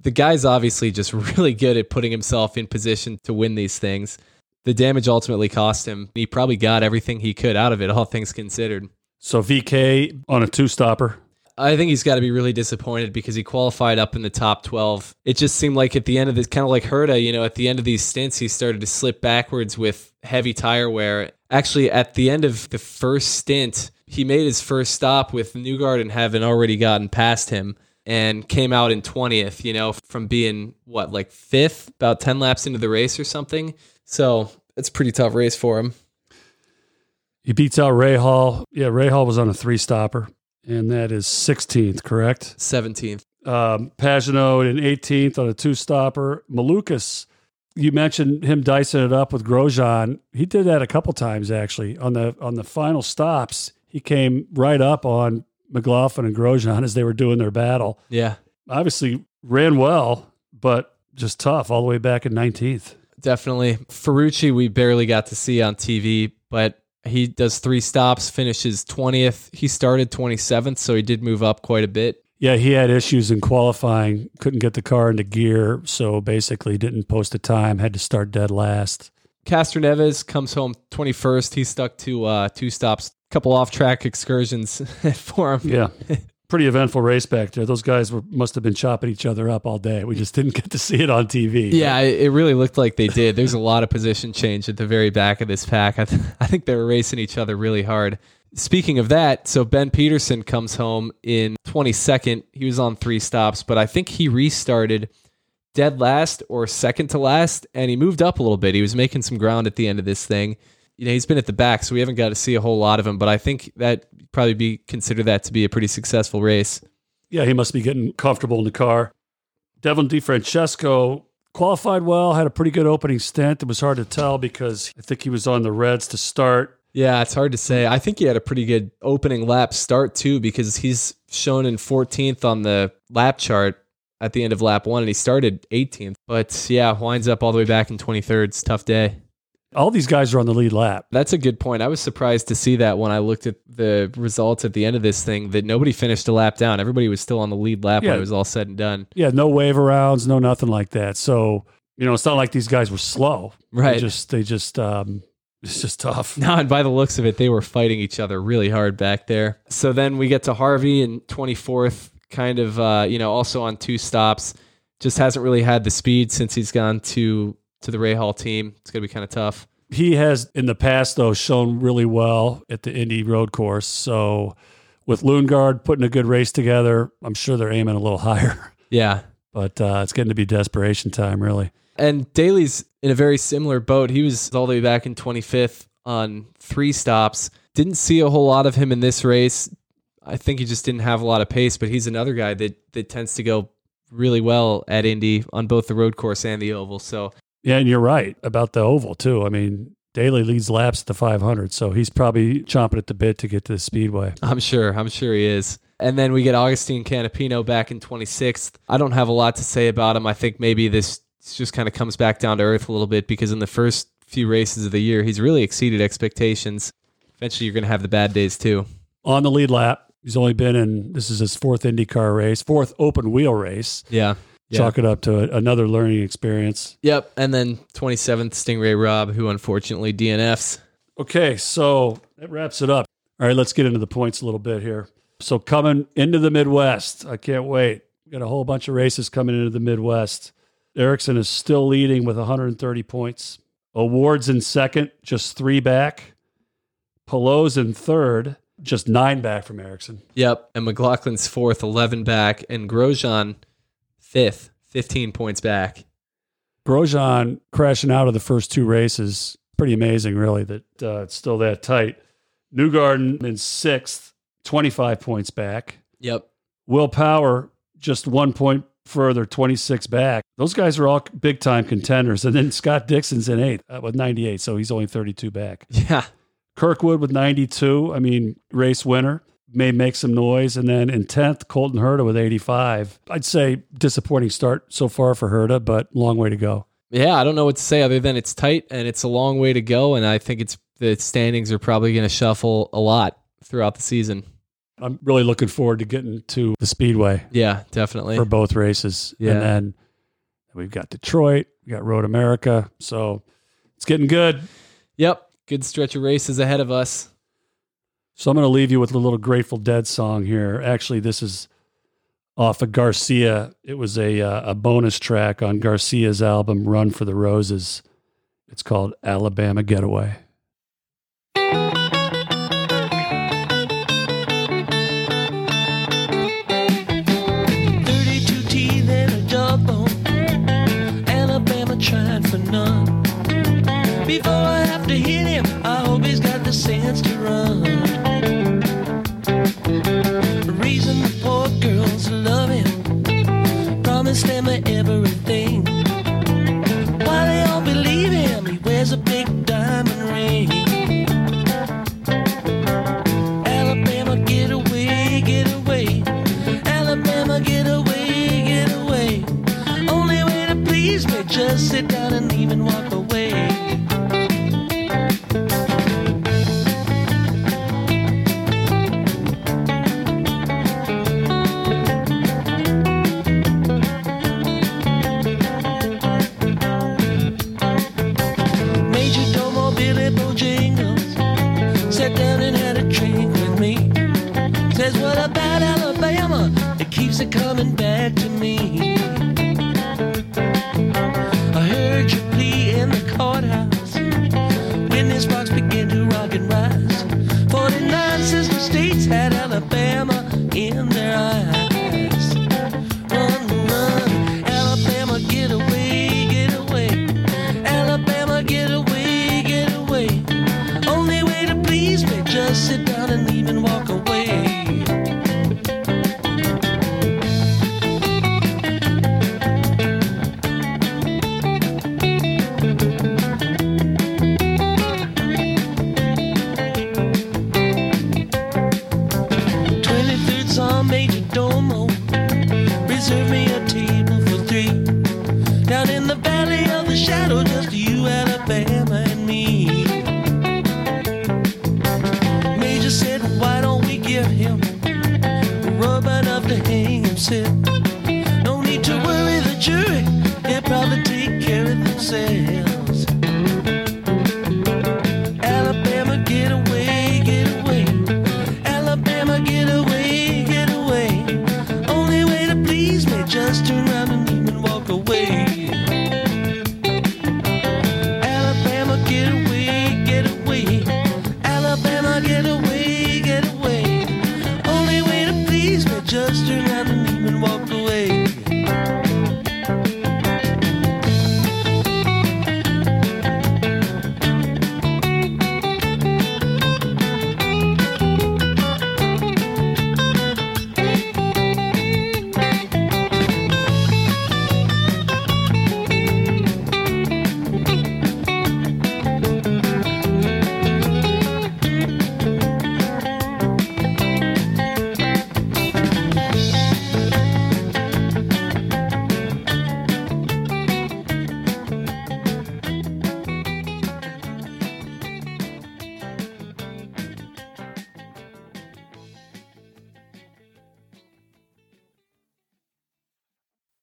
the guy's obviously just *laughs* really good at putting himself in position to win these things. The damage ultimately cost him. He probably got everything he could out of it, all things considered. So VK on a two stopper. I think he's got to be really disappointed because he qualified up in the top 12. It just seemed like at the end of this, kind of like Herta, you know, at the end of these stints, he started to slip backwards with heavy tire wear. Actually, at the end of the first stint, he made his first stop with Newgarden having already gotten past him and came out in 20th, you know, from being what, like fifth, about 10 laps into the race or something. So it's a pretty tough race for him. He beats out Rahal. Yeah, Rahal was on a three stopper, and that is 16th, correct? 17th. Um, Pagenaud in 18th on a two stopper. Malukas, you mentioned him dicing it up with Grosjean. He did that a couple times actually. On the on the final stops, he came right up on McLaughlin and Grosjean as they were doing their battle. Yeah. Obviously ran well, but just tough all the way back in 19th. Definitely. Ferrucci, we barely got to see on TV, but he does three stops, finishes 20th. He started 27th, so he did move up quite a bit. Yeah, he had issues in qualifying, couldn't get the car into gear, so basically didn't post a time, had to start dead last. Castroneves comes home 21st. He stuck to uh, two stops couple off track excursions *laughs* for him. Yeah. *laughs* Pretty eventful race back there. Those guys were must have been chopping each other up all day. We just *laughs* didn't get to see it on TV. Yeah, it really looked like they did. There's a lot of position change at the very back of this pack. I, th- I think they were racing each other really hard. Speaking of that, so Ben Pedersen comes home in 22nd. He was on three stops, but I think he restarted dead last or second to last, and he moved up a little bit. He was making some ground at the end of this thing. You know, he's been at the back, so we haven't got to see a whole lot of him, but I think that probably be consider that to be a pretty successful race. Yeah, he must be getting comfortable in the car. Devlin DeFrancesco qualified well, had a pretty good opening stint. It was hard to tell because I think he was on the Reds to start. Yeah, it's hard to say. I think he had a pretty good opening lap start too because he's shown in 14th on the lap chart at the end of lap one and he started 18th. But yeah, winds up all the way back in 23rd. It's a tough day. All these guys are on the lead lap. That's a good point. I was surprised to see that when I looked at the results at the end of this thing that nobody finished a lap down. Everybody was still on the lead lap when it was all said and done. Yeah, no wave arounds, no nothing like that. So, you know, it's not like these guys were slow. Right. They just they just um it's just tough. No, and by the looks of it, they were fighting each other really hard back there. So then we get to Harvey in 24th, kind of, uh, you know, also on two stops. Just hasn't really had the speed since he's gone to to the Rahal team. It's gonna be kind of tough. He has in the past though shown really well at the Indy road course. So with Lundgaard putting a good race together, I'm sure they're aiming a little *laughs* higher. Yeah. But uh, it's getting to be desperation time, really. And Daly's in a very similar boat. He was all the way back in 25th on three stops. Didn't see a whole lot of him in this race. I think he just didn't have a lot of pace, but he's another guy that that tends to go really well at Indy on both the road course and the oval. So Yeah, and you're right about the oval too. I mean, Daly leads laps at the 500, so he's probably chomping at the bit to get to the speedway. I'm sure. I'm sure he is. And then we get Agustín Canapino back in 26th. I don't have a lot to say about him. I think maybe this just kind of comes back down to earth a little bit because in the first few races of the year, he's really exceeded expectations. Eventually, you're going to have the bad days too. On the lead lap, he's only been in this is his fourth IndyCar race, fourth open wheel race. Yeah. Yeah. Chalk it up to a, another learning experience. Yep. And then 27th, Sting Ray Robb, who unfortunately DNFs. Okay, so that wraps it up. All right, let's get into the points a little bit here. So coming into the Midwest, I can't wait. We got a whole bunch of races coming into the Midwest. Ericsson is still leading with 130 points. O'Ward's in second, just three back. Palou's in third, just nine back from Ericsson. Yep. And McLaughlin's fourth, 11 back. And Grosjean, fifth, 15 points back. Grosjean crashing out of the first two races. Pretty amazing, really, that uh, it's still that tight. Newgarden in sixth, 25 points back. Yep. Will Power just one point further, 26 back. Those guys are all big time contenders. And then Scott Dixon's in eighth uh, with 98, so he's only 32 back. Yeah. Kirkwood with 92, I mean, race winner, may make some noise. And then in 10th, Colton Herta with 85. I'd say disappointing start so far for Herta, but long way to go. Yeah, I don't know what to say other than it's tight and it's a long way to go. And I think it's the standings are probably going to shuffle a lot throughout the season. I'm really looking forward to getting to the Speedway Yeah, definitely. for both races. Yeah. And then we've got Detroit, we got Road America. So it's getting good. Yep. Good stretch of races ahead of us. So I'm going to leave you with a little Grateful Dead song here. Actually, this is off of Garcia. It was a uh, a bonus track on Garcia's album Run for the Roses. It's called Alabama Getaway.